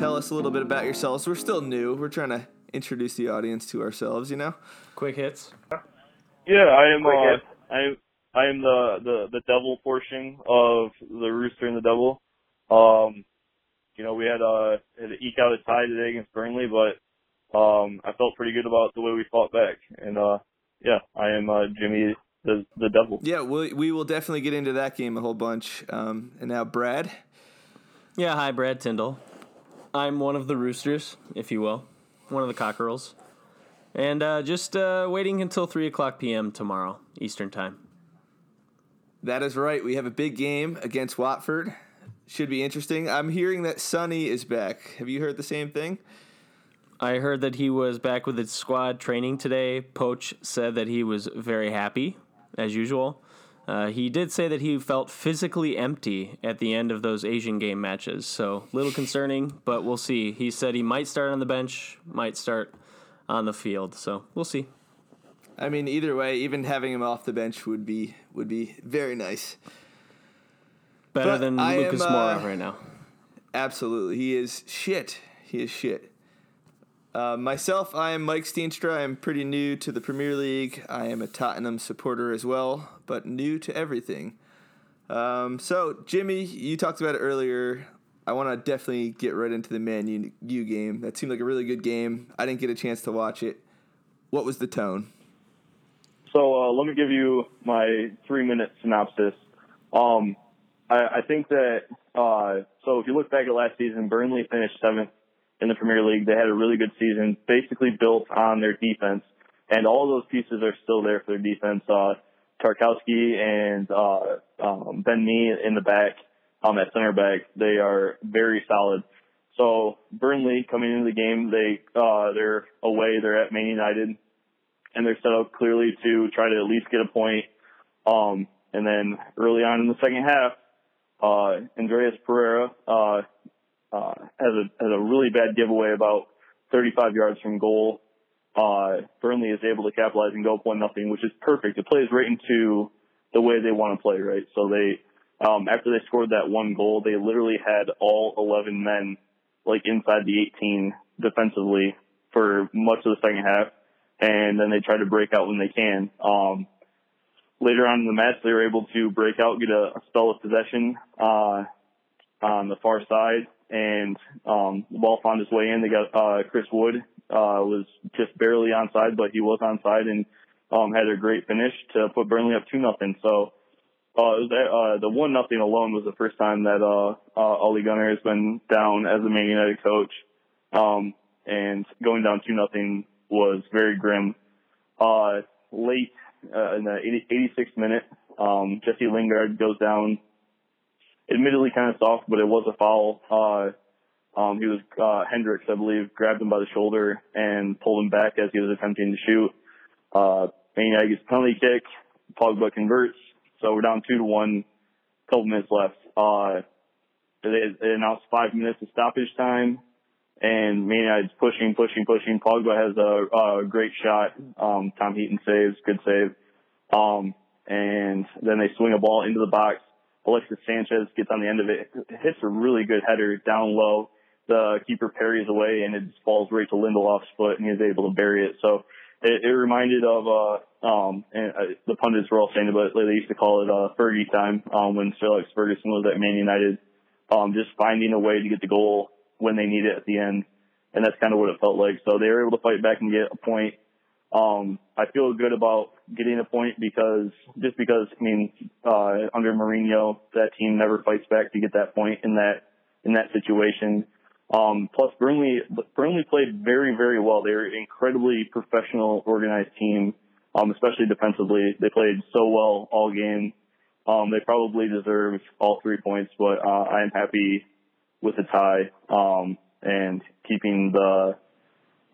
Tell us a little bit about yourselves. We're still new. We're trying to introduce the audience to ourselves, you know? Quick hits. Yeah, I am. Quick Uh. I am. I am the, the the devil portion of the Rooster and the Devil. Um, you know, we had uh had to eke out a tie today against Burnley, but um, I felt pretty good about the way we fought back. And uh, yeah, I am uh, Jimmy the the Devil. Yeah, we, we will definitely get into that game a whole bunch. Um, and now, Brad. Yeah, hi, Brad Tyndall. I'm one of the roosters, if you will, one of the cockerels, and uh, just uh, waiting until three o'clock p.m. tomorrow Eastern time. That is right. We have a big game against Watford. Should be interesting. I'm hearing that Sonny is back. Have you heard the same thing? I heard that he was back with his squad training today. Poch said that he was very happy, as usual. Uh, he did say that he felt physically empty at the end of those Asian game matches, so little concerning, but we'll see. He said he might start on the bench, might start on the field, so we'll see. I mean, either way, even having him off the bench would be would be very nice. Better But than I Lucas am, uh, Moura right now. Absolutely, he is shit. He is shit. Uh, myself, I am Mike Steenstra. I'm pretty new to the Premier League. I am a Tottenham supporter as well, but new to everything. Um, so, Jimmy, you talked about it earlier. I want to definitely get right into the Man U U game. That seemed like a really good game. I didn't get a chance to watch it. What was the tone? So uh, let me give you my three minute synopsis. Um, I, I think that uh, so if you look back at last season, Burnley finished seventh in the Premier League. They had a really good season, basically built on their defense, and all those pieces are still there for their defense. Uh, Tarkowski and uh, um, Ben Mee in the back, um, at center back, they are very solid. So Burnley coming into the game, they uh, they're away. They're at Man United and they're set up clearly to try to at least get a point. Um, and then early on in the second half, uh, Andreas Pereira, uh, uh, has a, has a really bad giveaway about 35 yards from goal. Uh, Burnley is able to capitalize and go up one nothing, which is perfect. It plays right into the way they want to play, right? So they, um, after they scored that one goal, they literally had all 11 men like inside the 18 defensively for much of the second half and then they try to break out when they can. Um, later on in the match, they were able to break out, get a, a spell of possession uh, on the far side, and um, the ball found its way in. They got uh, Chris Wood uh, was just barely onside, but he was onside and um, had a great finish to put Burnley up two nothing. So. Uh, it was, uh, the one nothing alone was the first time that uh, uh, Ole Gunnar has been down as a Man United coach, um, and going down two nothing was very grim. Uh, late uh, in the 80, 86th minute, um, Jesse Lingard goes down. Admittedly, kind of soft, but it was a foul. Uh, um, he was uh, Hendricks, I believe, grabbed him by the shoulder and pulled him back as he was attempting to shoot. Uh, gets penalty kick. Pogba converts, so we're down two to one. Couple minutes left. Uh, they, they announced five minutes of stoppage time and Man United's pushing, pushing, pushing. Pogba has a, a great shot. Um, Tom Heaton saves, good save. Um, and then they swing a ball into the box. Alexis Sanchez gets on the end of it, hits a really good header down low. The keeper parries away and it falls right to Lindelof's foot and he's able to bury it. So it, it reminded of, uh, um, and uh, the pundits were all saying about it, they used to call it, uh, Fergie time, um, when Sir Alex Ferguson was at Man United. Um, just finding a way to get the goal when they need it at the end. And that's kind of what it felt like. So they were able to fight back and get a point. Um, I feel good about getting a point because just because, I mean, uh, under Mourinho, that team never fights back to get that point in that, in that situation. Um, plus Burnley, Burnley played very, very well. They're an incredibly professional, organized team, um, especially defensively. They played so well all game. Um, they probably deserve all three points, but, uh, I am happy with the tie. Um, and keeping the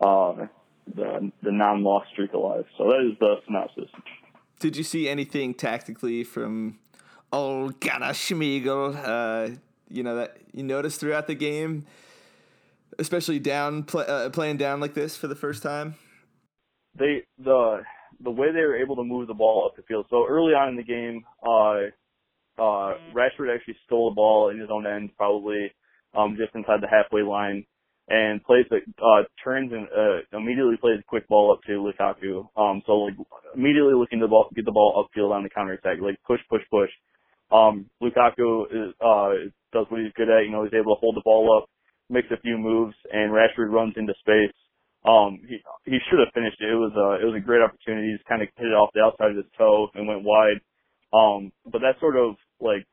uh, the the non-loss streak alive. So that is the synopsis. Did you see anything tactically from Ole Gunnar? Uh, you know that you noticed throughout the game, especially down play, uh, playing down like this for the first time. They the the way they were able to move the ball up the field. So early on in the game, uh, uh, Rashford actually stole the ball in his own end, probably um, just inside the halfway line, and plays the uh, turns and uh, immediately plays a quick ball up to Lukaku. Um, so like immediately looking to ball, get the ball upfield on the counter attack, like push, push, push. Um, Lukaku is, uh, does what he's good at. You know, he's able to hold the ball up, makes a few moves, and Rashford runs into space. Um, he he should have finished it. It was a it was a great opportunity. He just kind of hit it off the outside of his toe and went wide. Um, but that's sort of like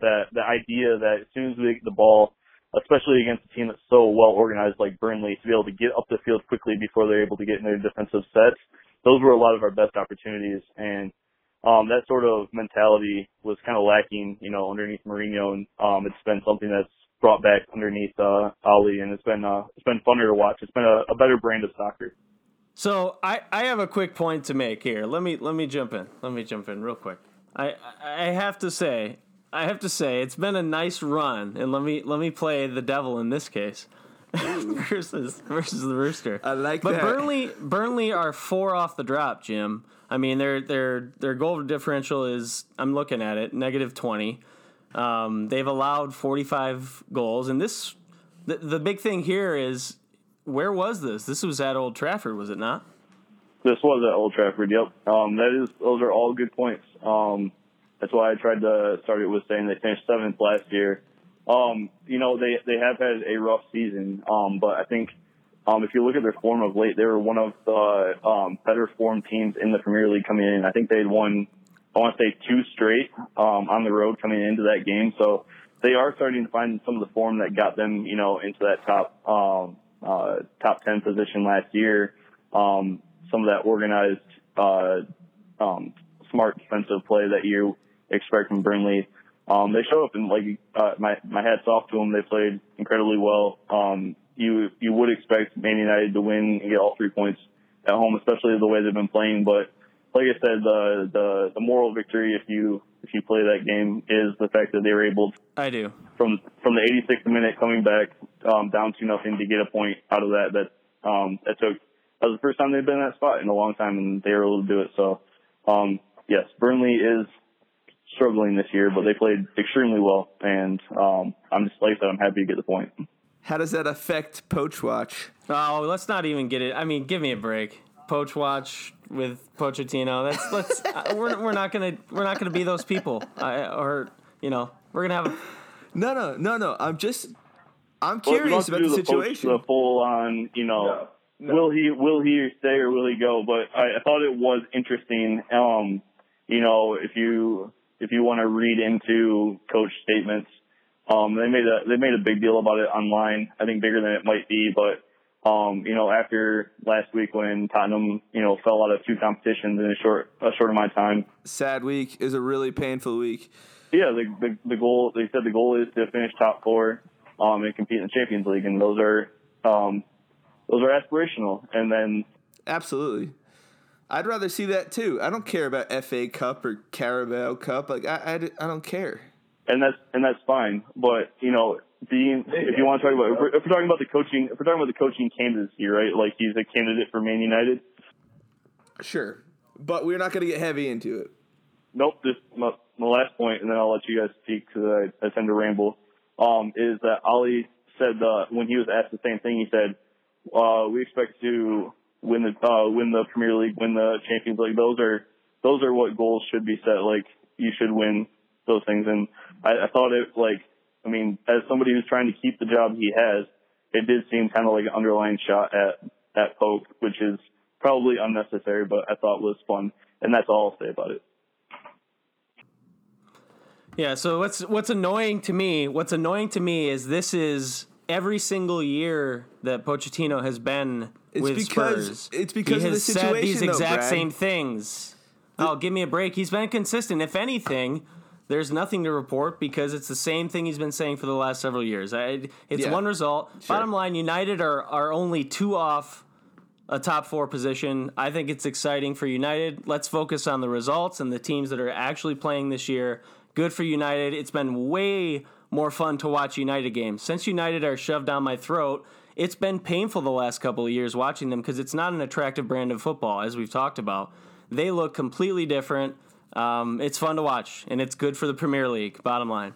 that the idea that as soon as we get the ball, especially against a team that's so well organized like Burnley, to be able to get up the field quickly before they're able to get into defensive sets, those were a lot of our best opportunities. And um, that sort of mentality was kind of lacking, you know, underneath Mourinho, and um, it's been something that's brought back underneath uh, Ole, and it's been uh, it's been funner to watch. It's been a, a better brand of soccer. So I, I have a quick point to make here. Let me let me jump in. Let me jump in real quick. I I have to say I have to say it's been a nice run, and let me let me play the devil in this case versus versus the Rooster. I like but that. Burnley Burnley are four off the drop, Jim. I mean their their their goal differential is I'm looking at it negative twenty. Um, they've allowed 45 goals, and this the, the big thing here is where was this? This was at Old Trafford, was it not? This was at Old Trafford. Yep. Um, that is those are all good points. Um, that's why I tried to start it with saying they finished seventh last year. Um, you know they they have had a rough season, um, but I think um, if you look at their form of late, they were one of the um, better formed teams in the Premier League coming in. I think they'd won I want to say two straight um, on the road coming into that game. So they are starting to find some of the form that got them, you know, into that top um, uh, top ten position last year. Um, some of that organized, uh, um, smart defensive play that you expect from Burnley. Um, they show up and like uh, my my hats off to them. They played incredibly well. Um, you you would expect Man United to win and get all three points at home, especially the way they've been playing, but like I said, the the the moral victory if you if you play that game is the fact that they were able to, I do. from from the 86th minute coming back um, down to nothing to get a point out of that. That um, that took that was the first time they've been in that spot in a long time, and they were able to do it. So um, yes, Burnley is struggling this year, but they played extremely well, and um, I'm just like I said, I'm happy to get the point. How does that affect Poch Watch? Oh, let's not even get it. I mean, give me a break. Poch watch with Pochettino. That's let's. uh, we're we're not gonna we're not gonna be those people. I, or you know we're gonna have. A, No, no, no, no. I'm just I'm Well, if you curious want about the the, post- situation. the full on, you know, will he will he stay or will he go? But I, I thought it was interesting. Um, you know, if you if you want to read into coach statements, um, they made a they made a big deal about it online. I think bigger than it might be, but um, you know, after last week when Tottenham, you know, fell out of two competitions in a short a short amount of time, Sad week is a really painful week. yeah, the, the the goal they said the goal is to finish top four, um, and compete in the Champions League, and those are um, those are aspirational. And then Absolutely. I'd rather see that too. I don't care about FA Cup or Carabao Cup. Like I, I, I don't care. And that's and that's fine. But you know, being if you want to talk about if we're, if we're talking about the coaching, if we're talking about the coaching candidacy, right? Like he's a candidate for Man United. Sure, but we're not going to get heavy into it. Nope. Just my, my last point, and then I'll let you guys speak because I, I tend to ramble. Um, is that Ole said uh, when he was asked the same thing, he said, uh, "We expect to win the uh, win the Premier League, win the Champions League. Those are those are what goals should be set. Like you should win those things." And I, I thought it like, I mean, as somebody who's trying to keep the job he has, it did seem kind of like an underlying shot at at Pope, which is probably unnecessary, but I thought was fun, and that's all I'll say about it. yeah. So what's what's annoying to me? What's annoying to me is this is every single year that Pochettino has been It's with because- Spurs. it's because he of the has said these situation, though, exact Brad. same things. Oh, give me a break. He's been consistent. If anything, there's nothing to report because it's the same thing he's been saying for the last several years. I, it's Yeah. one result. Sure. Bottom line, United are, are only two off a top four position. I think it's exciting for United. Let's focus on the results and the teams that are actually playing this year. Good for United. It's been way more fun to watch United games. Since United are shoved down my throat, it's been painful the last couple of years watching them because it's not an attractive brand of football, as we've talked about. They look completely different. Um, it's fun to watch, and it's good for the Premier League, bottom line.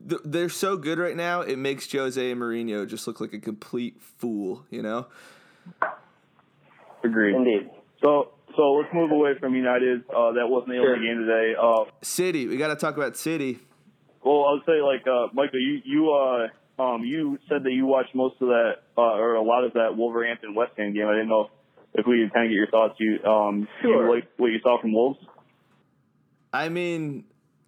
They're so good right now. It makes Jose Mourinho just look like a complete fool. You know. Agreed. Indeed. So so let's move away from United. Uh, that wasn't the Sure. only game today. Uh, City. We got to talk about City. well, I'll say like uh, Michael, you you uh, um, you said that you watched most of that uh, or a lot of that Wolverhampton West Ham game. I didn't know if, if we could kind of get your thoughts. You um, Sure. you like what you saw from Wolves? I mean,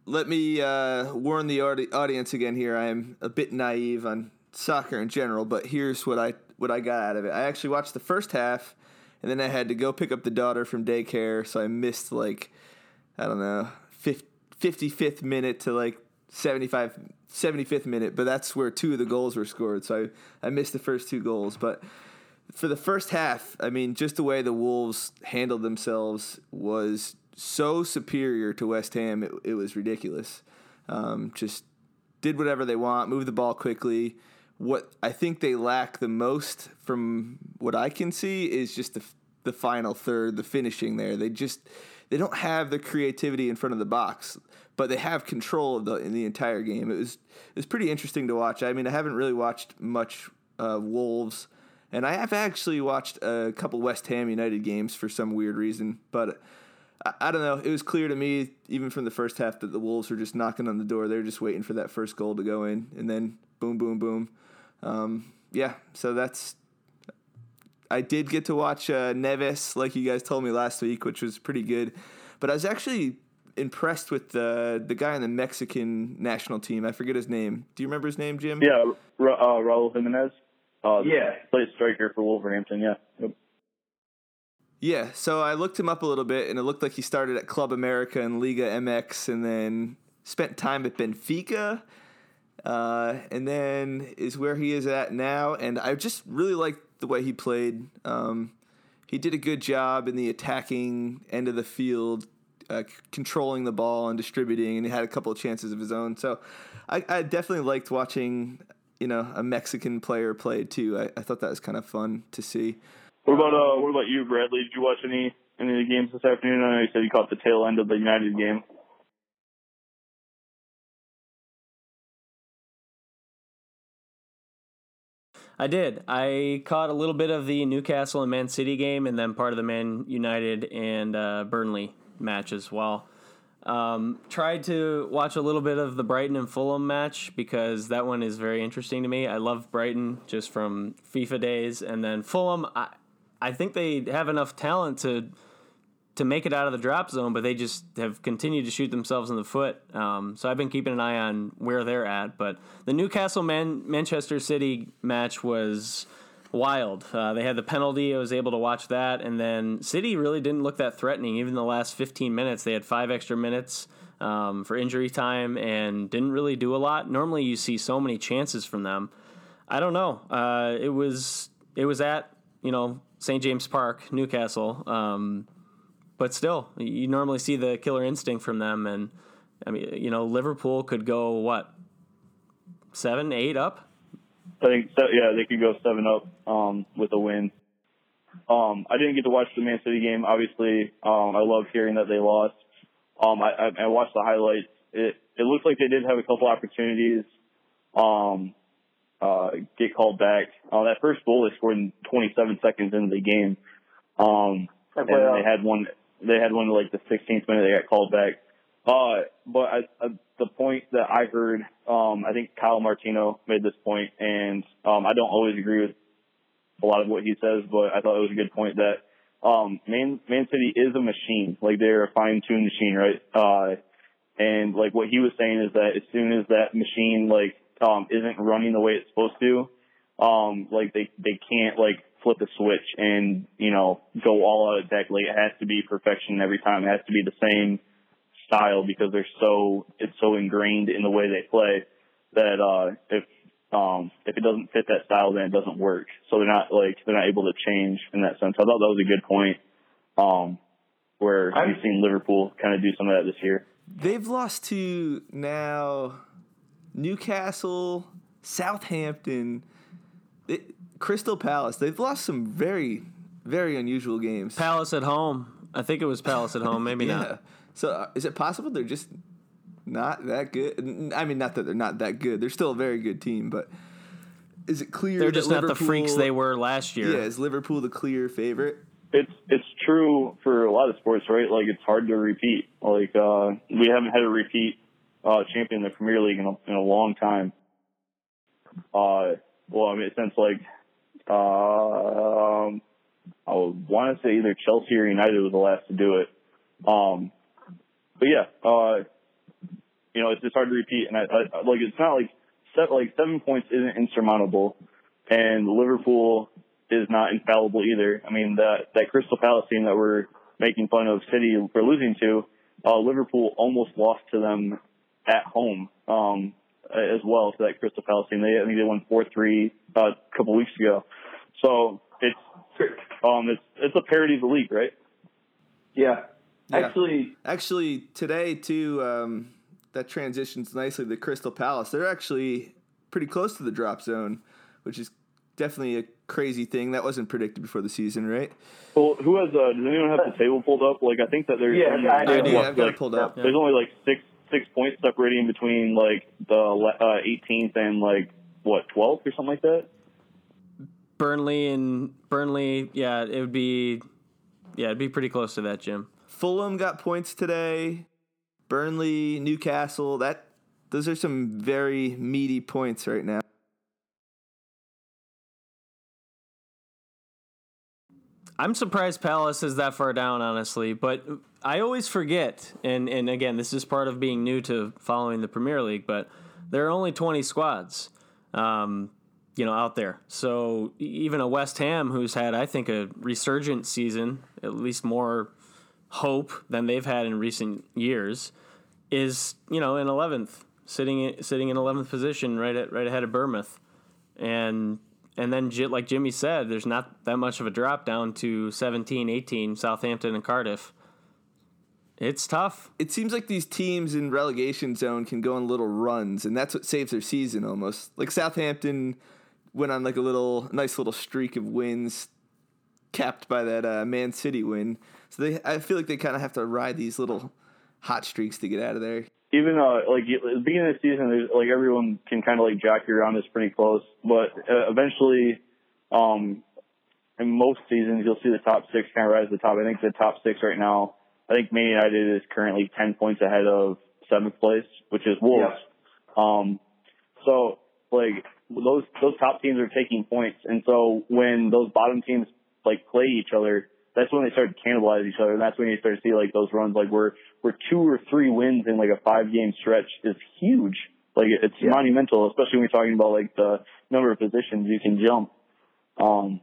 let me uh, warn the audi- audience again here. I am a bit naive on soccer in general, but here's what I what I got out of it. I actually watched the first half, and then I had to go pick up the daughter from daycare, so I missed like I don't know, 55th minute to like 75 75th minute, but that's where two of the goals were scored. So I, I missed the first two goals, but for the first half, I mean, just the way the Wolves handled themselves was so superior to West Ham. It, it was ridiculous. Um, just did whatever they want, moved the ball quickly. What I think they lack the most, from what I can see, is just the the final third, the finishing there. They just they don't have the creativity in front of the box, but they have control of the in the entire game. It was it was pretty interesting to watch. I mean, I haven't really watched much uh, Wolves, and I have actually watched a couple West Ham United games for some weird reason, but. I, I don't know. It was clear to me, even from the first half, that the Wolves were just knocking on the door. They were just waiting for that first goal to go in, and then boom, boom, boom. Um, yeah, so that's. I did get to watch uh, Neves, like you guys told me last week, which was pretty good. But I was actually impressed with the the guy on the Mexican national team. I forget his name. Do you remember his name, Jim? Yeah, uh, Raul Jimenez. Uh, Yeah. plays striker for Wolverhampton. Yeah. Yep. Yeah, so I looked him up a little bit, and it looked like he started at Club America and Liga MX, and then spent time at Benfica, uh, and then is where he is at now. And I just really liked the way he played. Um, he did a good job in the attacking end of the field, uh, c- controlling the ball and distributing, and he had a couple of chances of his own. So I, I definitely liked watching, you know, a Mexican player play too. I, I thought that was kind of fun to see. What about uh, what about you, Bradley? Did you watch any any of the games this afternoon? I know you said you caught the tail end of the United game. I did. I caught a little bit of the Newcastle and Man City game, and then part of the Man United and uh, Burnley match as well. Um, tried to watch a little bit of the Brighton and Fulham match because that one is very interesting to me. I love Brighton just from FIFA days, and then Fulham. I I think they have enough talent to to make it out of the drop zone, but they just have continued to shoot themselves in the foot. Um, so I've been keeping an eye on where they're at. But the Newcastle Man- Manchester City match was wild. Uh, they had the penalty. I was able to watch that, and then City really didn't look that threatening. Even the last 15 minutes, they had five extra minutes um, for injury time and didn't really do a lot. Normally, you see so many chances from them. I don't know. Uh, it was it was at you know St James Park, Newcastle. Um, but still, you normally see the killer instinct from them, and I mean, you know, Liverpool could go what seven, eight up. I think so, yeah, they could go seven up um, with a win. Um, I didn't get to watch the Man City game. Obviously, um, I love hearing that they lost. Um, I, I, I watched the highlights. It it looked like they did have a couple opportunities. Um, uh, get called back. Uh, that first goal they scored in 27 seconds into the game. Um, and then they had one. They had one like the 16th minute. They got called back. Uh, but I, the point that I heard, um, I think Kyle Martino made this point, and um, I don't always agree with a lot of what he says, but I thought it was a good point that um, Man Man City is a machine. Like they're a fine tuned machine, right? Uh, and like what he was saying is that as soon as that machine like um, isn't running the way it's supposed to, um, like they they can't like flip a switch and you know go all out attack. Like it has to be perfection every time. It has to be the same style because they're so it's so ingrained in the way they play that uh, if um, if it doesn't fit that style, then it doesn't work. So they're not like they're not able to change in that sense. I thought that was a good point. Um, where I'm- you've seen Liverpool kind of do some of that this year. They've lost to now Newcastle, Southampton, it, Crystal Palace. They've lost some very, very unusual games. Palace at home. I think it was Palace at home. Maybe yeah. not. So uh, is it possible they're just not that good? I mean, not that they're not that good. They're still a very good team, but is it clear They're that just not the freaks they were last year. Yeah, is Liverpool the clear favorite? It's it's true for a lot of sports, right? Like it's hard to repeat. Like uh, we haven't had a repeat uh, champion in the Premier League in a, in a long time. Uh, well, I mean, since like um, I want to say either Chelsea or United was the last to do it. Um, but yeah, uh, you know, it's just hard to repeat, and I, I like it's not like set like seven points isn't insurmountable, and Liverpool is not infallible either. I mean, that that Crystal Palace team that we're making fun of City for losing to, uh, Liverpool almost lost to them at home um, as well to that Crystal Palace team. They I think they won four three uh, a couple weeks ago. So it's um it's it's a parody of the league, right? Yeah. Yeah. Actually, Actually, today too, um, that transitions nicely to Crystal Palace. They're actually pretty close to the drop zone, which is definitely a crazy thing that wasn't predicted before the season, right? Well, who has uh, does anyone have the table pulled up? Like I think that there's Yeah, only, I do. I do. what, I've got like, it pulled up. There's only like six six points separating between like the uh, 18th and like what 12th or something like that. Burnley and Burnley, yeah, it would be, yeah, it'd be pretty close to that, Jim. Fulham got points today. Burnley, Newcastle. That those are some very meaty points right now. I'm surprised Palace is that far down, honestly. But I always forget, and and again, this is part of being new to following the Premier League. But there are only 20 squads, um, you know, out there. So even a West Ham, who's had, I think, a resurgent season, at least more hope than they've had in recent years, is you know in 11th, sitting sitting in 11th position, right at right ahead of Bournemouth, and and then like Jimmy said, there's not that much of a drop down to 17, 18, Southampton and Cardiff. It's tough. It seems like these teams in relegation zone can go on little runs, and that's what saves their season almost. Like Southampton went on like a little nice little streak of wins, capped by that uh, Man City win. So they, I feel like they kind of have to ride these little hot streaks to get out of there. Even uh, like at the beginning of the season, like everyone can kind of like jockey around this pretty close, but uh, eventually, um, in most seasons, you'll see the top six kind of rise to the top. I think the top six right now, I think Man United is currently ten points ahead of seventh place, which is Wolves. Um, so like those those top teams are taking points, and so when those bottom teams like play each other, that's when they start to cannibalize each other, and that's when you start to see like those runs like where where two or three wins in like a five game stretch is huge. Like it's Yeah. monumental, especially when you're talking about like the number of positions you can jump. Um,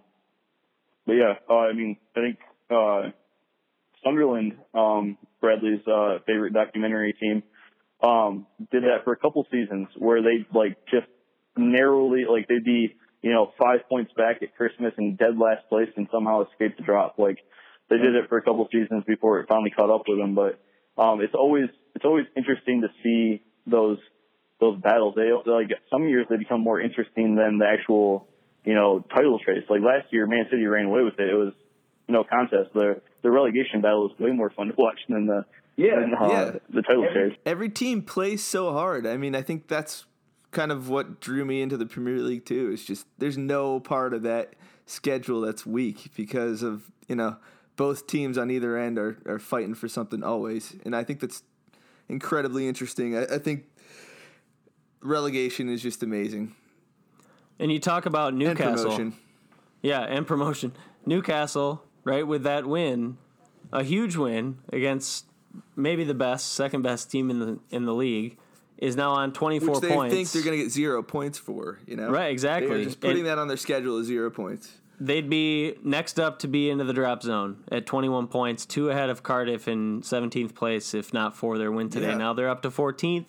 but yeah, uh, I mean, I think uh, Sunderland, um, Bradley's uh, favorite documentary team, um, did that for a couple seasons where they like just narrowly like they'd be you know five points back at Christmas and dead last place and somehow escape the drop. Like they did it for a couple seasons before it finally caught up with them. But um, it's always it's always interesting to see those those battles. They like some years they become more interesting than the actual you know title chase. Like last year, Man City ran away with it. It was no contest. The the relegation battle was way more fun to watch than the Yeah. than, uh, Yeah. the title Every- chase. Every team plays so hard. I mean, I think that's kind of what drew me into the Premier League too. It's just there's no part of that schedule that's weak because of you know both teams on either end are, are fighting for something always, and I think that's incredibly interesting. I, I think relegation is just amazing And you talk about and Newcastle. promotion. Yeah, and promotion. Newcastle, right, with that win, a huge win against maybe the best, second best team in the in the league, is now on 24 Which they points. think they're going to get zero points for, you know? Right, exactly. They're just putting that on their schedule as zero points. they'd be next up to be into the drop zone at 21 points, two ahead of Cardiff in 17th place, if not for their win today. Yeah. Now they're up to 14th.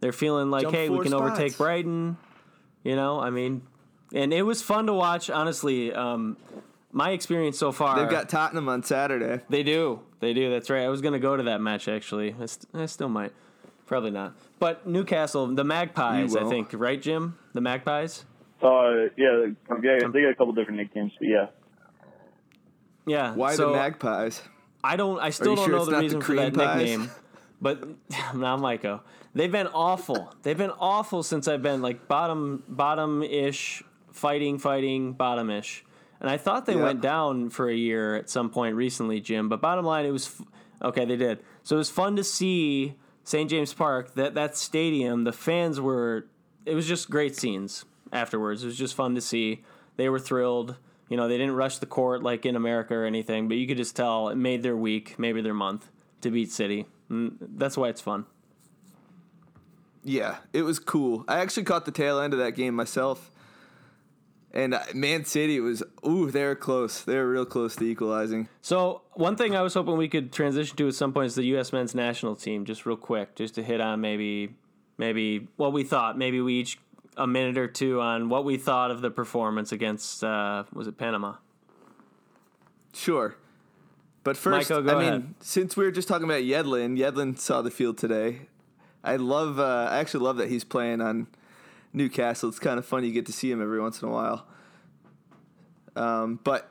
They're feeling like, Jump hey, we can overtake. Brighton. You know, I mean, and it was fun to watch. Honestly, um, my experience so far. They've got Tottenham on Saturday. They do. They do. That's right. I was going to go to that match actually. I, st- I still might. Probably not. But Newcastle, the Magpies, I think, right, Jim? The Magpies? Uh, yeah, yeah, they got a couple different nicknames, but yeah. Yeah. Why so the Magpies? I don't. I still don't sure know the not the reason for that pies? nickname. But now, Michael, they've been awful. They've been awful since I've been like bottom, bottom ish, fighting, fighting, bottom ish. And I thought they Yeah. went down for a year at some point recently, Jim. But bottom line, it was f- okay. They did. So it was fun to see St. James Park. That that stadium, the fans were. It was just great scenes afterwards. It was just fun to see. They were thrilled. You know, they didn't rush the court like in America or anything, but you could just tell it made their week, maybe their month to beat City. And that's why it's fun. Yeah, it was cool. I actually caught the tail end of that game myself. And uh, Man City was, ooh, they were close. They were real close to equalizing. So one thing I was hoping we could transition to at some point is the U.S. men's national team, just real quick, just to hit on maybe, maybe what we thought. Maybe we each a minute or two on what we thought of the performance against uh, was it Panama? Sure. But first, Michael, I mean, since we were just talking about Yedlin, Yedlin saw the field today. I love, uh, I actually love that he's playing on Newcastle. It's kind of fun. You get to see him every once in a while. Um, but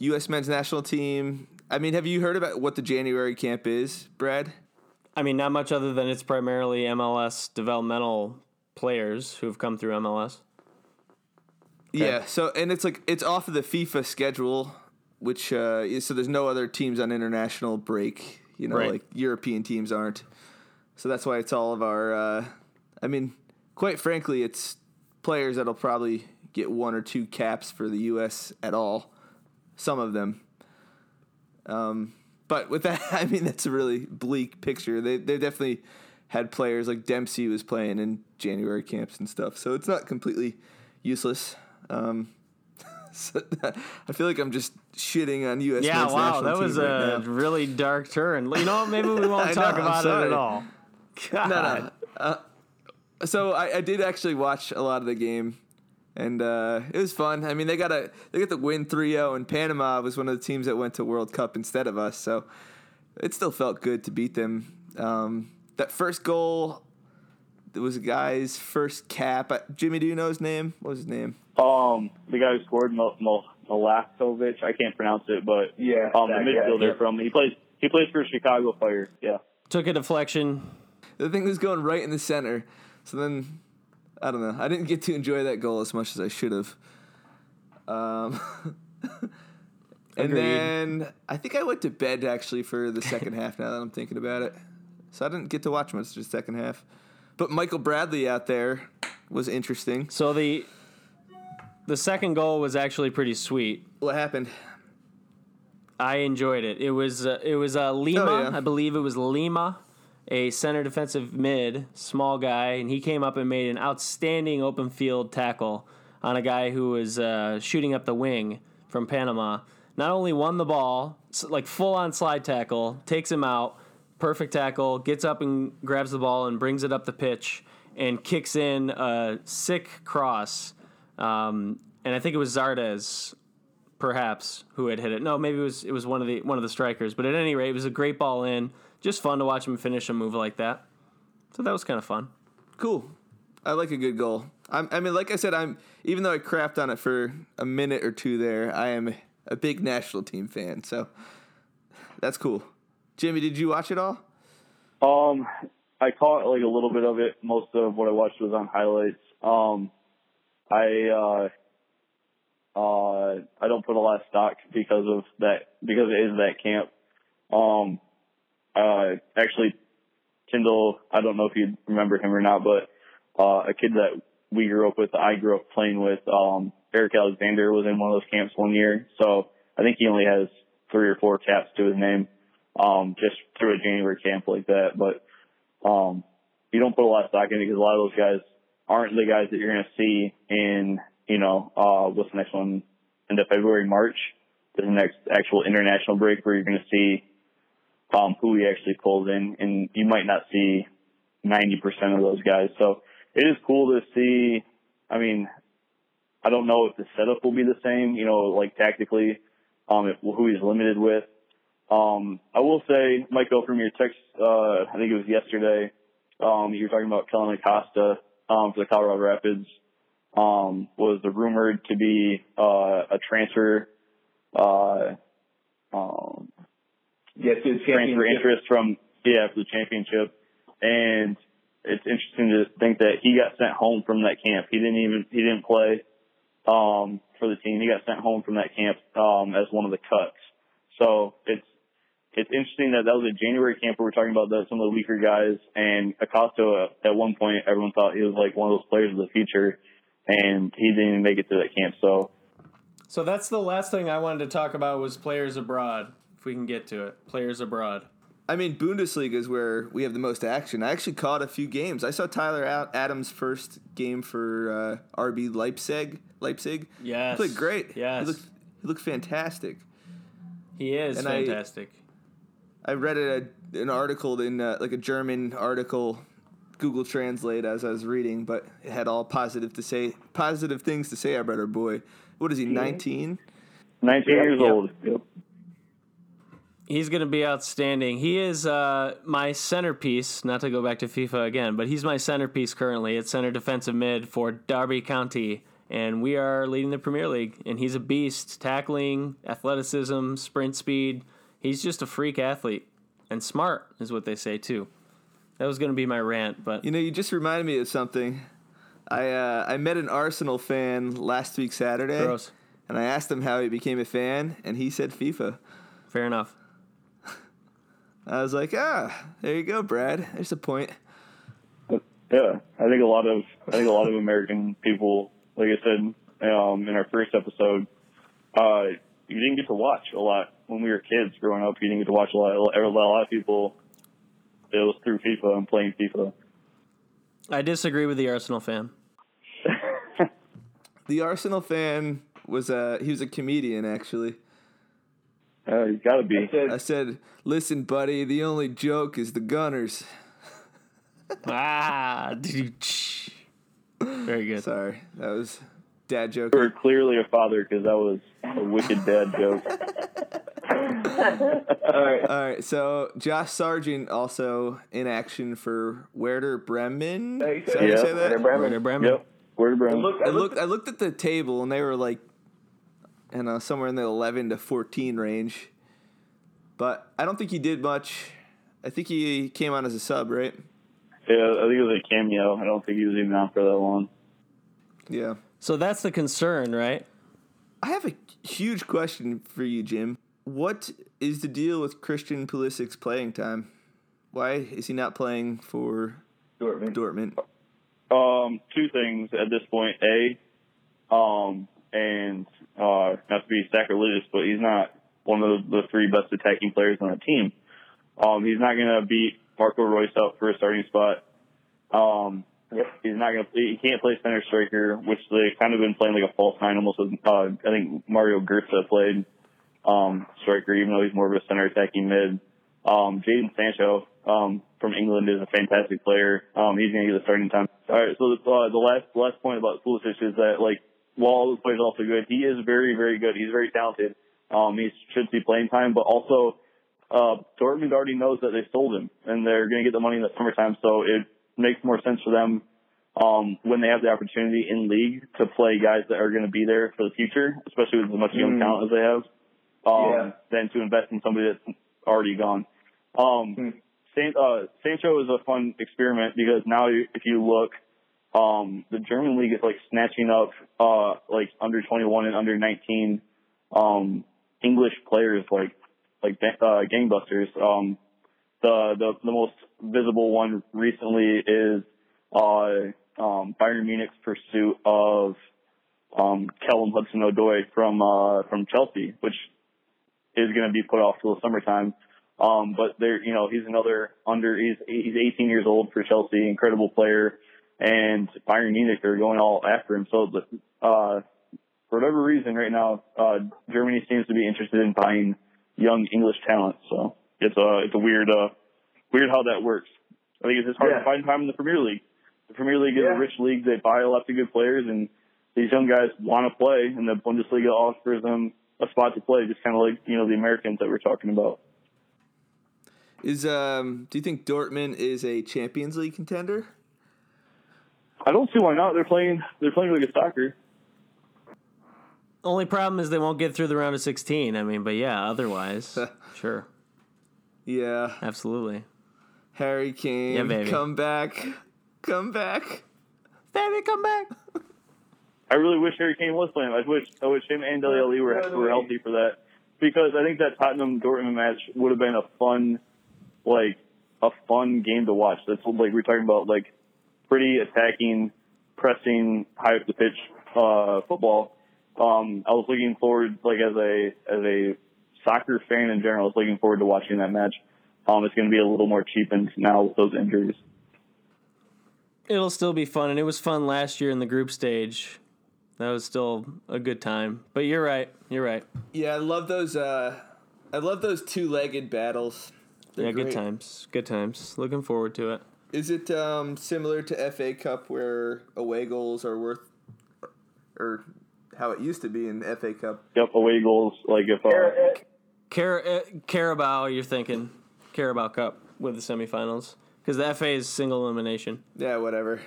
U.S. men's national team. I mean, have you heard about what the January camp is, Brad? I mean, not much other than it's primarily MLS developmental players who have come through MLS. Yeah. So and it's like it's off of the FIFA schedule, which uh, is- so there's no other teams on international break. You know, Right. like European teams aren't. So that's why it's all of our. Uh, I mean, quite frankly, it's players that'll probably get one or two caps for the U.S. at all. Some of them. Um, but with that, I mean that's a really bleak picture. They they definitely had players like Dempsey was playing in January camps and stuff. So it's not completely useless. Um, so I feel like I'm just shitting on U.S. Yeah, men's wow, national that was right a now. really dark turn. You know, what, maybe we won't talk know, about it at all. God. No, no. Uh, so I, I did actually watch a lot of the game, and uh, it was fun. I mean, they got a they got the win 3-0, and Panama was one of the teams that went to World Cup instead of us. So it still felt good to beat them. Um, that first goal, it was a guy's first cap. Uh, Jimmy, do you know his name? What was his name? Um, the guy who scored, Mil- Mil- Milakovic, I can't pronounce it, but Yeah, um, the midfielder yep. from he plays he plays for Chicago Fire. Yeah. Took a deflection. The thing was going right in the center. So then, I don't know. I didn't get to enjoy that goal as much as I should have. Um, and Agreed. then I think I went to bed actually for the second half. Now that I'm thinking about it, so I didn't get to watch much of the second half. But Michael Bradley out there was interesting. So the the second goal was actually pretty sweet. What happened? I enjoyed it. It was uh, it was uh, Lima, Oh, yeah. I believe it was Lima, a center defensive mid, small guy, and he came up and made an outstanding open field tackle on a guy who was uh, shooting up the wing from Panama. Not only won the ball, like full on slide tackle, takes him out, perfect tackle, gets up and grabs the ball and brings it up the pitch and kicks in a sick cross. Um, and I think it was Zardes perhaps who had hit it. No, maybe it was it was one of the one of the strikers. But at any rate, it was a great ball in. Just fun to watch him finish a move like that. So that was kind of fun. Cool. I like a good goal. I'm, I mean, like I said, I'm even though I crapped on it for a minute or two there, I am a big national team fan. So that's cool. Jimmy, did you watch it all? Um, I caught like a little bit of it. Most of what I watched was on highlights. Um, I uh, uh, I don't put a lot of stock because of that because it is that camp. Um, uh, actually, Tyndall. I don't know if you remember him or not, but uh, a kid that we grew up with, I grew up playing with. Um, Eric Alexander was in one of those camps one year, so I think he only has three or four caps to his name um, just through a January camp like that. But um, you don't put a lot of stock in it because a lot of those guys aren't the guys that you're going to see in, you know, uh, what's the next one? into February, March, the next actual international break where you're going to see who he actually pulls in, and you might not see 90% of those guys. So it is cool to see. I mean, I don't know if the setup will be the same, you know, like tactically, um, if, who he's limited with. Um, I will say, Michael, from your text, uh, I think it was yesterday, um, you were talking about Kellyn Acosta, um, for the Colorado Rapids, um, was rumored to be, uh, a transfer, uh, um, Yes, to the transfer interest from, yeah, for the championship. And it's interesting to think that he got sent home from that camp. He didn't even, he didn't play, um, for the team. He got sent home from that camp, um, as one of the cuts. So it's, it's interesting that that was a January camp where we're talking about the, some of the weaker guys and Acosta uh, at one point everyone thought he was like one of those players of the future and he didn't even make it to that camp. So So that's the last thing I wanted to talk about was players abroad. If we can get to it, players abroad. I mean, Bundesliga is where we have the most action. I actually caught a few games. I saw Tyler Ad- Adams' first game for uh, RB Leipzig. Leipzig. Yes. He played great. Yes. He looked, he looked fantastic. He is And I- fantastic. I read a, an article in uh, like a German article, Google Translate as I was reading, but it had all positive to say, positive things to say about our boy. What is he? Nineteen. 19 years Yep. old. Yep. He's going to be outstanding. He is uh, my centerpiece, not to go back to FIFA again, but he's my centerpiece currently at center defensive mid for Derby County. And we are leading the Premier League. And he's a beast. Tackling, athleticism, sprint speed. He's just a freak athlete. And smart, is what they say, too. That was going to be my rant, but You know, you just reminded me of something. I uh, I met an Arsenal fan last week Saturday, gross. and I asked him how he became a fan, and he said FIFA. Fair enough. I was like, ah, there you go, Brad. There's a point. Yeah. I think a lot of, I think a lot of American people, like I said, um, in our first episode, uh, you didn't get to watch a lot when we were kids growing up. You didn't get to watch a lot. A lot of people, it was through FIFA and playing FIFA. I disagree with the Arsenal fan. The Arsenal fan was a he was a comedian actually. Uh, you gotta be. I said, I said, "Listen, buddy, the only joke is the Gunners." ah, very good. Sorry, that was dad joke. You were clearly a father because that was a wicked dad joke. all right. All right, so Josh Sargent also in action for Werder Bremen. Hey, Is that how you Yeah. say that? Werder Bremen. Werder Bremen. Yep. Word Brown. Look, I looked. I looked at the table, and they were like, I don't somewhere in the eleven to fourteen range. But I don't think he did much. I think he came on as a sub, right? Yeah, I think it was a cameo. I don't think he was even out for that long. Yeah. So that's the concern, right? I have a huge question for you, Jim. What is the deal with Christian Pulisic's playing time? Why is he not playing for Dortmund. Dortmund? Um, two things at this point. A, um, and uh, not to be sacrilegious, but he's not one of the three best attacking players on the team. Um, he's not going to beat Marco Reus out for a starting spot. Um, Yep. he's not going to. He can't play center striker, which they've kind of been playing like a false nine, almost. With, uh, I think Mario Götze played um, striker, even though he's more of a center attacking mid. Um, Jadon Sancho um, from England is a fantastic player. Um, he's going to get the starting time. All right, so the, uh, the last last point about Pulisic is that like while all those players also good, he is very very good. He's very talented. Um, he should see playing time, but also uh, Dortmund already knows that they sold him and they're going to get the money in the summertime. So it makes more sense for them um, when they have the opportunity in league to play guys that are going to be there for the future, especially with as much young Mm. talent as they have, um, Yeah. than to invest in somebody that's already gone. Um, Hmm. San, uh, Sancho is a fun experiment because now if you look, um, the German league is like snatching up, uh, like under 21 and under 19, um, English players like, like, uh, gangbusters. Um, the, the, the most visible one recently is, uh, um, Bayern Munich's pursuit of, um, Callum Hudson-Odoi from, uh, from Chelsea, which is going to be put off till the summertime. Um, but there, you know, he's another under, he's, he's 18 years old for Chelsea, incredible player, and Bayern Munich are going all after him. So, the, uh, for whatever reason right now, uh, Germany seems to be interested in buying young English talent. So it's a it's a weird uh, weird how that works. I think it's just hard Yeah. to find time in the Premier League. The Premier League is Yeah. a rich league. They buy lots of good players, and these young guys want to play, and the Bundesliga offers them a spot to play, just kind of like you know the Americans that we're talking about. Is um? Do you think Dortmund is a Champions League contender? I don't see why not. They're playing. They're playing really good soccer. Only problem is they won't get through the round of 16. I mean, but yeah, otherwise, sure, Yeah, absolutely. Harry Kane, Yeah, baby. come back, come back. Baby, come back. I really wish Harry Kane was playing. I wish I wish him and Dele Alli were, were healthy for that because I think that Tottenham Dortmund match would have been a fun, like a fun game to watch. That's like we're talking about like pretty attacking, pressing, high up the pitch uh, football. Um, I was looking forward, like as a as a soccer fan in general, I was looking forward to watching that match. Um, it's going to be a little more cheapened now with those injuries. It'll still be fun, and it was fun last year in the group stage. That was still a good time. But you're right. You're right. Yeah, I love those. Uh, I love those two-legged battles. They're yeah, good times. Good times. Looking forward to it. Is it um, similar to FA Cup where away goals are worth, or how it used to be in FA Cup? Yep, away goals. Like if uh, Car- uh, Carabao, you're thinking Carabao Cup with the semifinals because the FA is single elimination. Yeah, whatever.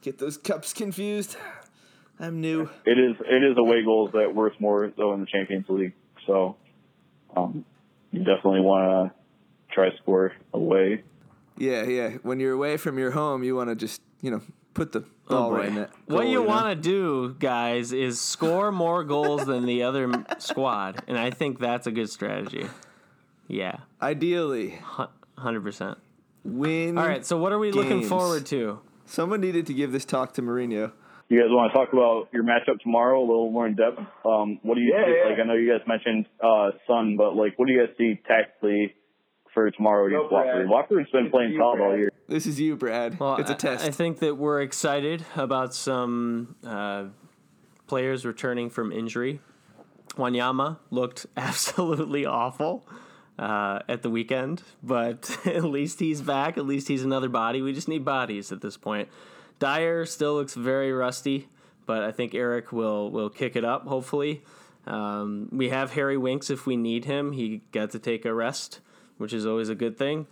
Get those cups confused. I'm new. It is it is away goals that worth more though in the Champions League. So um, you definitely want to try score away. Yeah, yeah. When you're away from your home, you want to just you know put the ball right in that. Oh, What goal, you know? want to do, guys, is score more goals than the other squad, and I think that's a good strategy. Yeah, Ideally, hundred percent. win. All right, so what are we looking forward to? Someone needed to give this talk to Mourinho. You guys want to talk about your matchup tomorrow a little more in depth? Um, what do you Yeah, see? yeah. Like I know you guys mentioned uh, Son, but like what do you guys see tactically for tomorrow against Go, Brad. Watford? Watford's been It's playing you, solid all year. This is you, Brad. Well, it's a I- test. I, think that we're excited about some uh, players returning from injury. Wanyama looked absolutely awful uh, at the weekend, but at least he's back. At least he's another body. We just need bodies at this point. Dier still looks very rusty, but I think Eric will will kick it up. Hopefully, um, we have Harry Winks if we need him. He got to take a rest, which is always a good thing.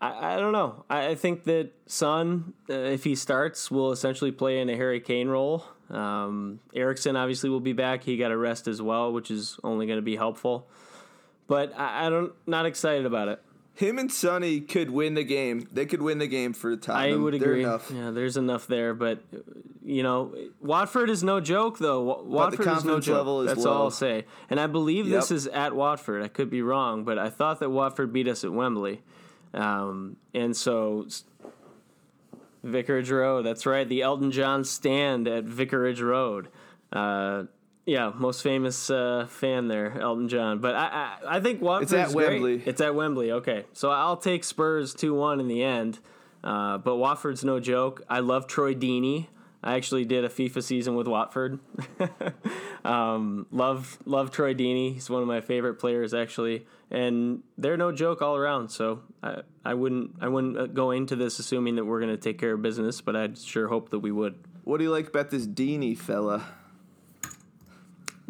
I, I don't know. I, I think that Son, uh, if he starts, will essentially play in a Harry Kane role. Um, Eriksen obviously will be back. He got a rest as well, which is only going to be helpful. But I, I don't not excited about it. Him and Sonny could win the game. They could win the game for I Tottenham. would They're agree. enough. Yeah, there's enough there, but you know, Watford is no joke though. Wa- Watford is no joke. level is That's low. all I'll say. And I believe this is at Watford. I could be wrong, but I thought that Watford beat us at Wembley, um, and so Vicarage Road. That's right, the Elton John stand at Vicarage Road. Uh, yeah, most famous uh, fan there, Elton John. But I, I, I think Watford's at great. Wembley. It's at Wembley. Okay, so I'll take Spurs two one in the end. Uh, but Watford's no joke. I love Troy Deeney. I actually did a FIFA season with Watford. um, love love Troy Deeney. He's one of my favorite players actually, and they're no joke all around. So I, I wouldn't I wouldn't uh, go into this assuming that we're going to take care of business, but I'd sure hope that we would. What do you like about this Deeney fella?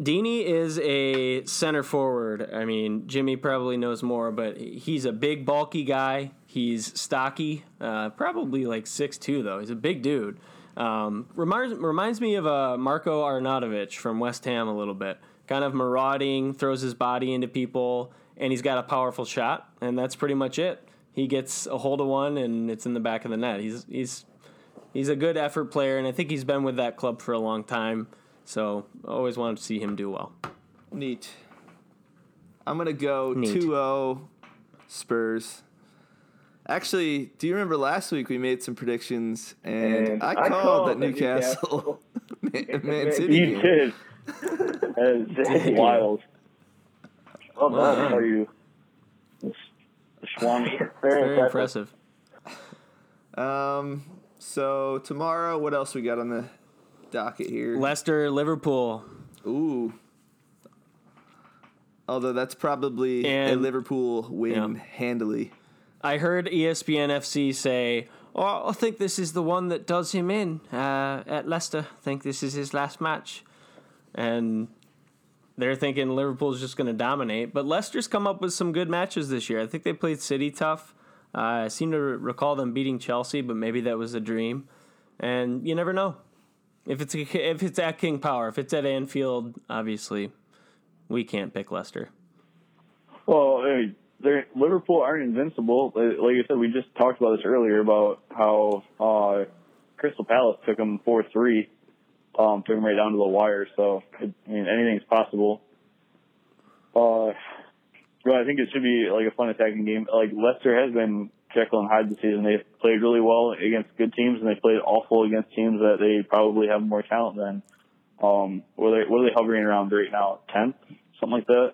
Deeney is a center forward. I mean, Jimmy probably knows more, but he's a big, bulky guy. He's stocky, uh, probably like 6'2", though. He's a big dude. Um, reminds, reminds me of uh, Marko Arnautovic from West Ham a little bit. Kind of marauding, throws his body into people, and he's got a powerful shot, and that's pretty much it. He gets a hold of one, and it's in the back of the net. He's he's he's a good effort player, and I think he's been with that club for a long time. So I always wanted to see him do well. Neat. I'm gonna go Neat. 2-0 Spurs. Actually, do you remember last week we made some predictions and, And I, I called, called that that Newcastle Man, Man Man- City You game. did. That is, that is wild. Well Wow. done. Are you? Swami. Very, Very impressive. impressive. Um, so tomorrow, what else we got on the docket here? Leicester, Liverpool. Ooh, Although that's probably a And- Liverpool win Yeah. handily. I heard ESPN FC say, "Oh, I think this is the one that does him in uh, at Leicester. I think this is his last match," and they're thinking Liverpool's just going to dominate. But Leicester's come up with some good matches this year. I think they played City tough. Uh, I seem to recall them beating Chelsea, but maybe that was a dream. And you never know if it's if it's at King Power, if it's at Anfield. Obviously, we can't pick Leicester. Well, Liverpool aren't invincible. Like like I said, we just talked about this earlier about how uh, Crystal Palace took them four three, um, took them right down to the wire. So it, I mean, anything's possible. Uh, but I think it should be like a fun attacking game. Like Leicester has been Jekyll and Hyde this season. They've played really well against good teams, and they played awful against teams that they probably have more talent than. Um, what are they, what are they hovering around right now? Tenth, something like that.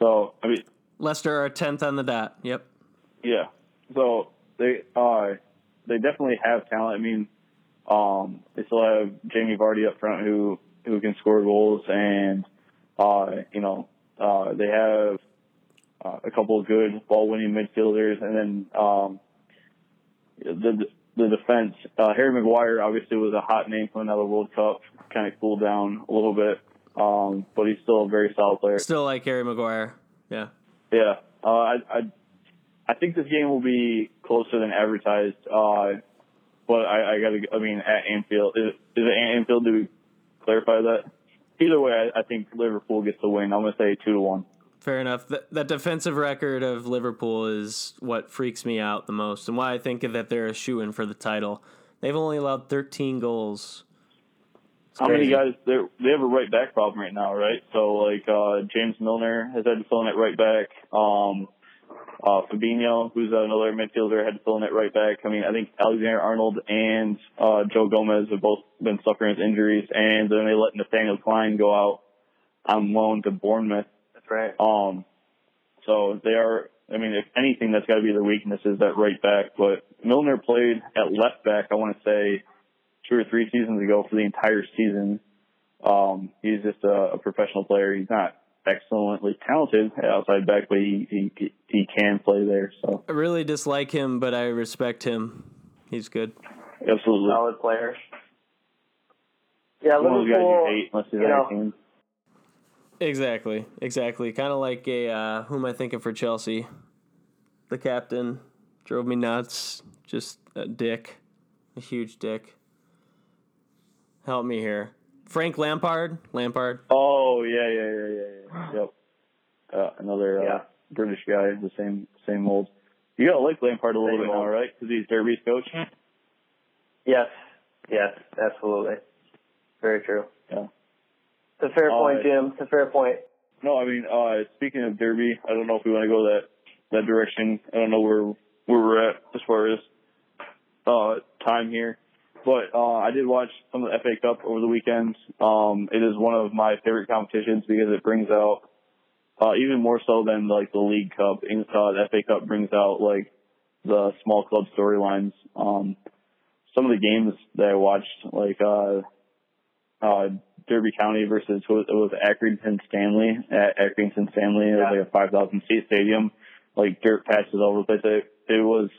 So I mean, Leicester are tenth on the dot. Yep. yeah. So they uh they definitely have talent. I mean, um they still have Jamie Vardy up front who who can score goals and uh you know, uh they have uh, a couple of good ball winning midfielders and then um the the defense uh Harry Maguire obviously was a hot name from another World Cup, kind of cooled down a little bit. Um but he's still a very solid player. Still like Harry Maguire. Yeah. Yeah, uh, I, I I think this game will be closer than advertised. Uh, but I, I got to. I mean, at Anfield, is, is it at Anfield? Do we clarify that? Either way, I, I think Liverpool gets the win. I'm gonna say two to one. Fair enough. That, that defensive record of Liverpool is what freaks me out the most, and why I think that they're a shoe in for the title. They've only allowed 13 goals. It's How many guys? They they have a right back problem right now, right? So like uh, James Milner has had to fill in at right back. Um, uh, Fabinho, who's another midfielder, had to fill in at right back. I mean, I think Alexander Arnold and uh, Joe Gomez have both been suffering with injuries, and then they let Nathaniel Clyne go out on loan to Bournemouth. That's right. Um, so they are. I mean, if anything, that's got to be their weakness is that right back. But Milner played at left back. I want to say two or three seasons ago for the entire season. Um, he's just a, a professional player. He's not excellently talented at outside back, but he, he he can play there. So I really dislike him, but I respect him. He's good. absolutely, Solid player. Yeah, one of those Liverpool. you hate unless you know, on your team. Exactly. Exactly. Kind of like a uh, who am I thinking for Chelsea? The captain drove me nuts. Just a dick, a huge dick. Help me here. Frank Lampard. Lampard. Oh yeah, yeah, yeah, yeah, yeah. Yep. Uh, another uh, Yeah. British guy, the same same mold. You gotta like Lampard a little Same bit now, right? Because he's Derby's coach. Yes. Yes. Absolutely. Very true. Yeah. It's a fair Uh, point, Jim. It's a fair point. No, I mean, uh, speaking of Derby, I don't know if we want to go that that direction. I don't know where where we're at as far as uh, time here, but uh, I did watch some of the FA Cup over the weekend. Um, it is one of my favorite competitions because it brings out uh, even more so than like the League Cup. Uh, the FA Cup brings out like the small club storylines. Um, some of the games that I watched, like uh, uh, Derby County versus it was Accrington Stanley at Accrington Stanley. It was like a 5,000 seat stadium, like dirt patches all over the place. It, it was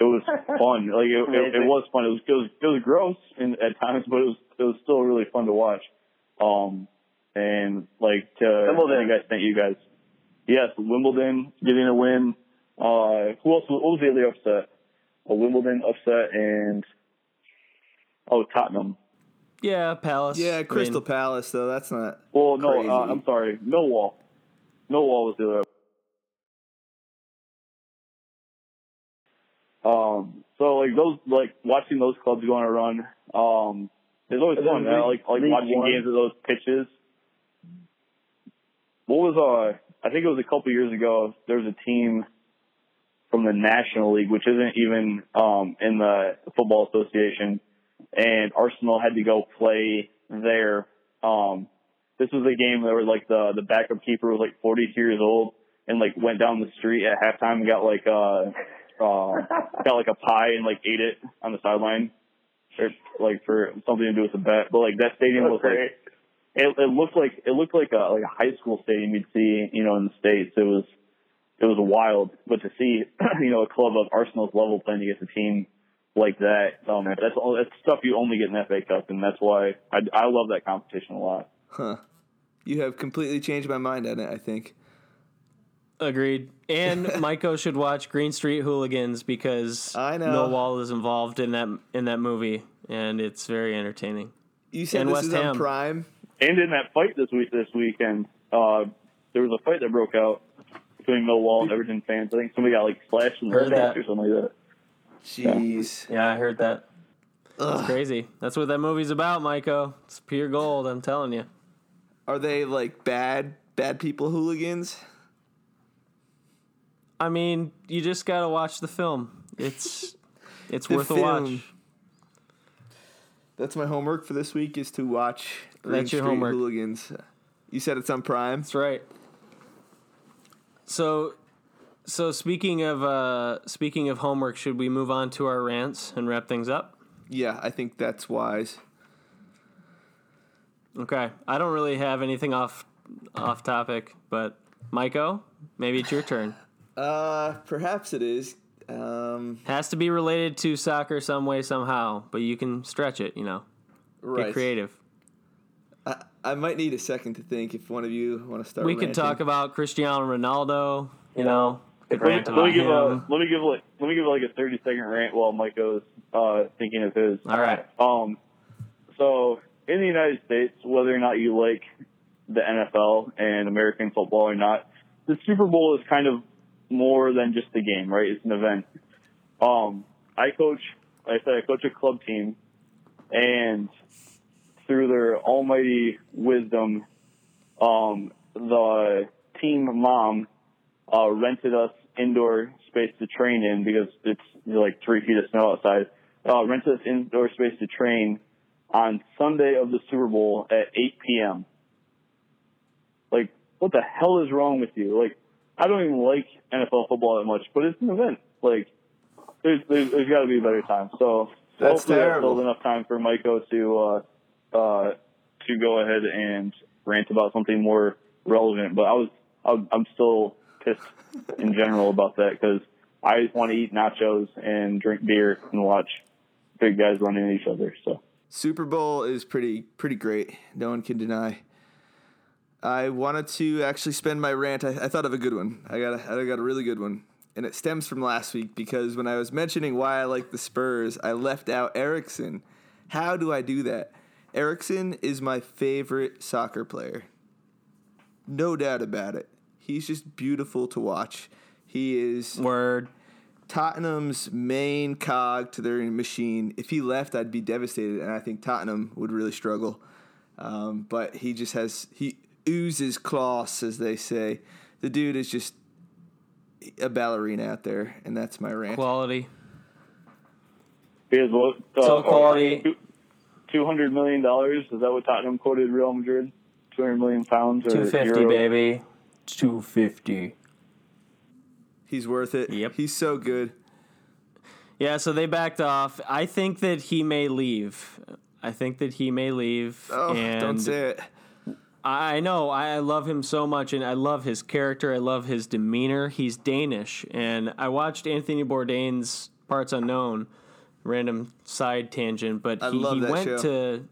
it was fun. Like it, it, it was fun. It was it was, it was gross in, at times, but it was it was still really fun to watch. Um, and like to Wimbledon. I think I sent you guys. Yes, Wimbledon getting a win. Uh, who else? What was the other upset? A Wimbledon upset and oh Tottenham. Yeah, Palace. Yeah, I Crystal mean, Palace though. That's not. Well, no, Crazy. uh, I'm sorry, Millwall. Millwall was the other. Um, so like those, like watching those clubs go on a run, um, is always And fun. man. I like like watching One. games of those pitches. What was uh? I think it was a couple years ago. There was a team from the National League, which isn't even um in the Football Association, and Arsenal had to go play there. Um, this was a game where like the the backup keeper was like 42 years old and like went down the street at halftime and got like uh uh got like a pie and like ate it on the sideline or like for something to do with the bet. But like that stadium was like it, it looked like it looked like a like a high school stadium you'd see, you know, in the states. It was it was wild, but to see, you know, a club of Arsenal's level playing against a team like that, um, that's all that's stuff you only get in FA Cup, and that's why I I love that competition a lot. Huh. You have completely changed my mind on it, I think. Agreed. And Maiko should watch Green Street Hooligans because I know. Millwall is involved in that in that movie, and it's very entertaining. You said And this West is on Ham. Prime. And in that fight this week, this weekend, uh, there was a fight that broke out between Millwall and Everton fans. I think somebody got like slashed in the Heard face or something like that. Jeez. Yeah, I heard that. That's crazy. That's what that movie's about, Maiko. It's pure gold. I'm telling you. Are they like bad bad people hooligans? I mean, you just gotta watch the film. It's it's The worth a film. watch. That's my homework for this week is to watch Green That's your Street homework. Hooligans. You said it's on Prime. That's right. So, so speaking of uh, speaking of homework, should we move on to our rants and wrap things up? Yeah, I think that's wise. Okay, I don't really have anything off off topic, but Maiko, maybe it's your turn. Uh, perhaps it is. Um, Has to be related to soccer some way somehow, but you can stretch it. You know, right. get creative. I, I might need a second to think if one of you want to start. We could talk about Cristiano Ronaldo. You know, Let me, let me give a let me give like let me give like a thirty second rant while Mike goes uh, thinking of his. All right. Um, so in the United States, whether or not you like the NFL and American football or not, the Super Bowl is kind of more than just a game, right? It's an event. Um, I coach, like I said, I coach a club team, and through their almighty wisdom, um, the team mom uh, rented us indoor space to train in because it's you know, like three feet of snow outside. Uh, rented us indoor space to train on Sunday of the Super Bowl at 8 p.m. Like, what the hell is wrong with you? Like, I don't even like NFL football that much, but it's an event. Like, there's there's, there's got to be a better time. So That's hopefully terrible. that's enough time for Maiko to uh, uh, to go ahead and rant about something more relevant. But I was I'm still pissed in general about that because I just want to eat nachos and drink beer and watch big guys run into each other. So. Super Bowl is pretty pretty great. No one can deny. I wanted to actually spend my rant. I, I thought of a good one. I got a, I got a really good one, and it stems from last week because when I was mentioning why I like the Spurs, I left out Eriksen. How do I do that? Eriksen is my favorite soccer player. No doubt about it. He's just beautiful to watch. He is Word. Tottenham's main cog to their machine. If he left, I'd be devastated, and I think Tottenham would really struggle. Um, but he just has he oozes class, as they say. The dude is just a ballerina out there, and that's my rant. Quality. Here's what uh, So quality. Two hundred million dollars. Is that what Tottenham quoted Real Madrid? Two hundred million pounds or Two fifty, euro? baby. Two fifty. He's worth it. Yep. He's so good. Yeah, so they backed off. I think that he may leave. I think that he may leave. Oh, and don't say it. I know. I love him so much, and I love his character. I love his demeanor. He's Danish, and I watched Anthony Bourdain's Parts Unknown. Random side tangent, but he, he went show. to,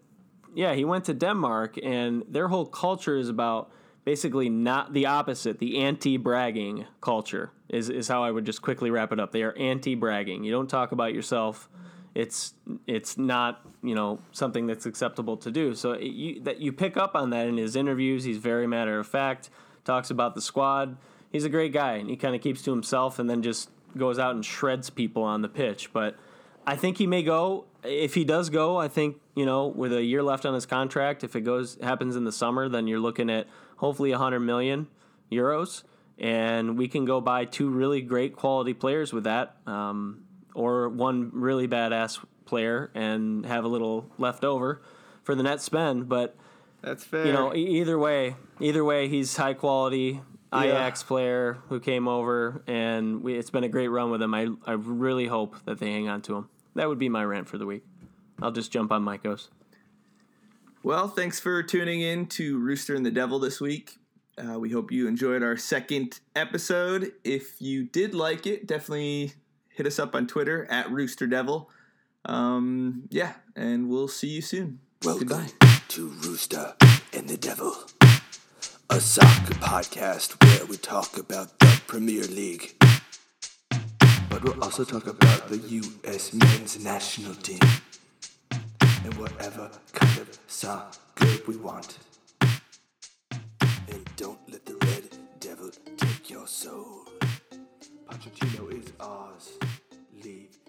yeah, he went to Denmark, and their whole culture is about basically not the opposite. The anti-bragging culture is is how I would just quickly wrap it up. They are anti-bragging. You don't talk about yourself. It's it's not you know something that's acceptable to do. So it, you, that you pick up on that in his interviews. He's very matter of fact. Talks about the squad. He's a great guy, and he kind of keeps to himself, and then just goes out and shreds people on the pitch. But I think he may go. If he does go, I think you know with a year left on his contract, if it goes happens in the summer, then you're looking at hopefully 100 million euros, and we can go buy two really great quality players with that, um, or one really badass player and have a little left over for the net spend. But That's fair. you know, either way, either way, he's high quality Ajax player who came over, and we, it's been a great run with him. I I really hope that they hang on to him. That would be my rant for the week. I'll just jump on Maiko's. Well, thanks for tuning in to Rooster and the Devil this week. Uh, we hope you enjoyed our second episode. If you did like it, definitely hit us up on Twitter at Rooster Devil. Um, yeah, and we'll see you soon. Welcome Goodbye. to Rooster and the Devil, a soccer podcast where we talk about the Premier League. But we'll also talk about the U.S. men's national team and whatever kind of soccer we want. And don't let the Red Devil take your soul. Pochettino is ours. Leave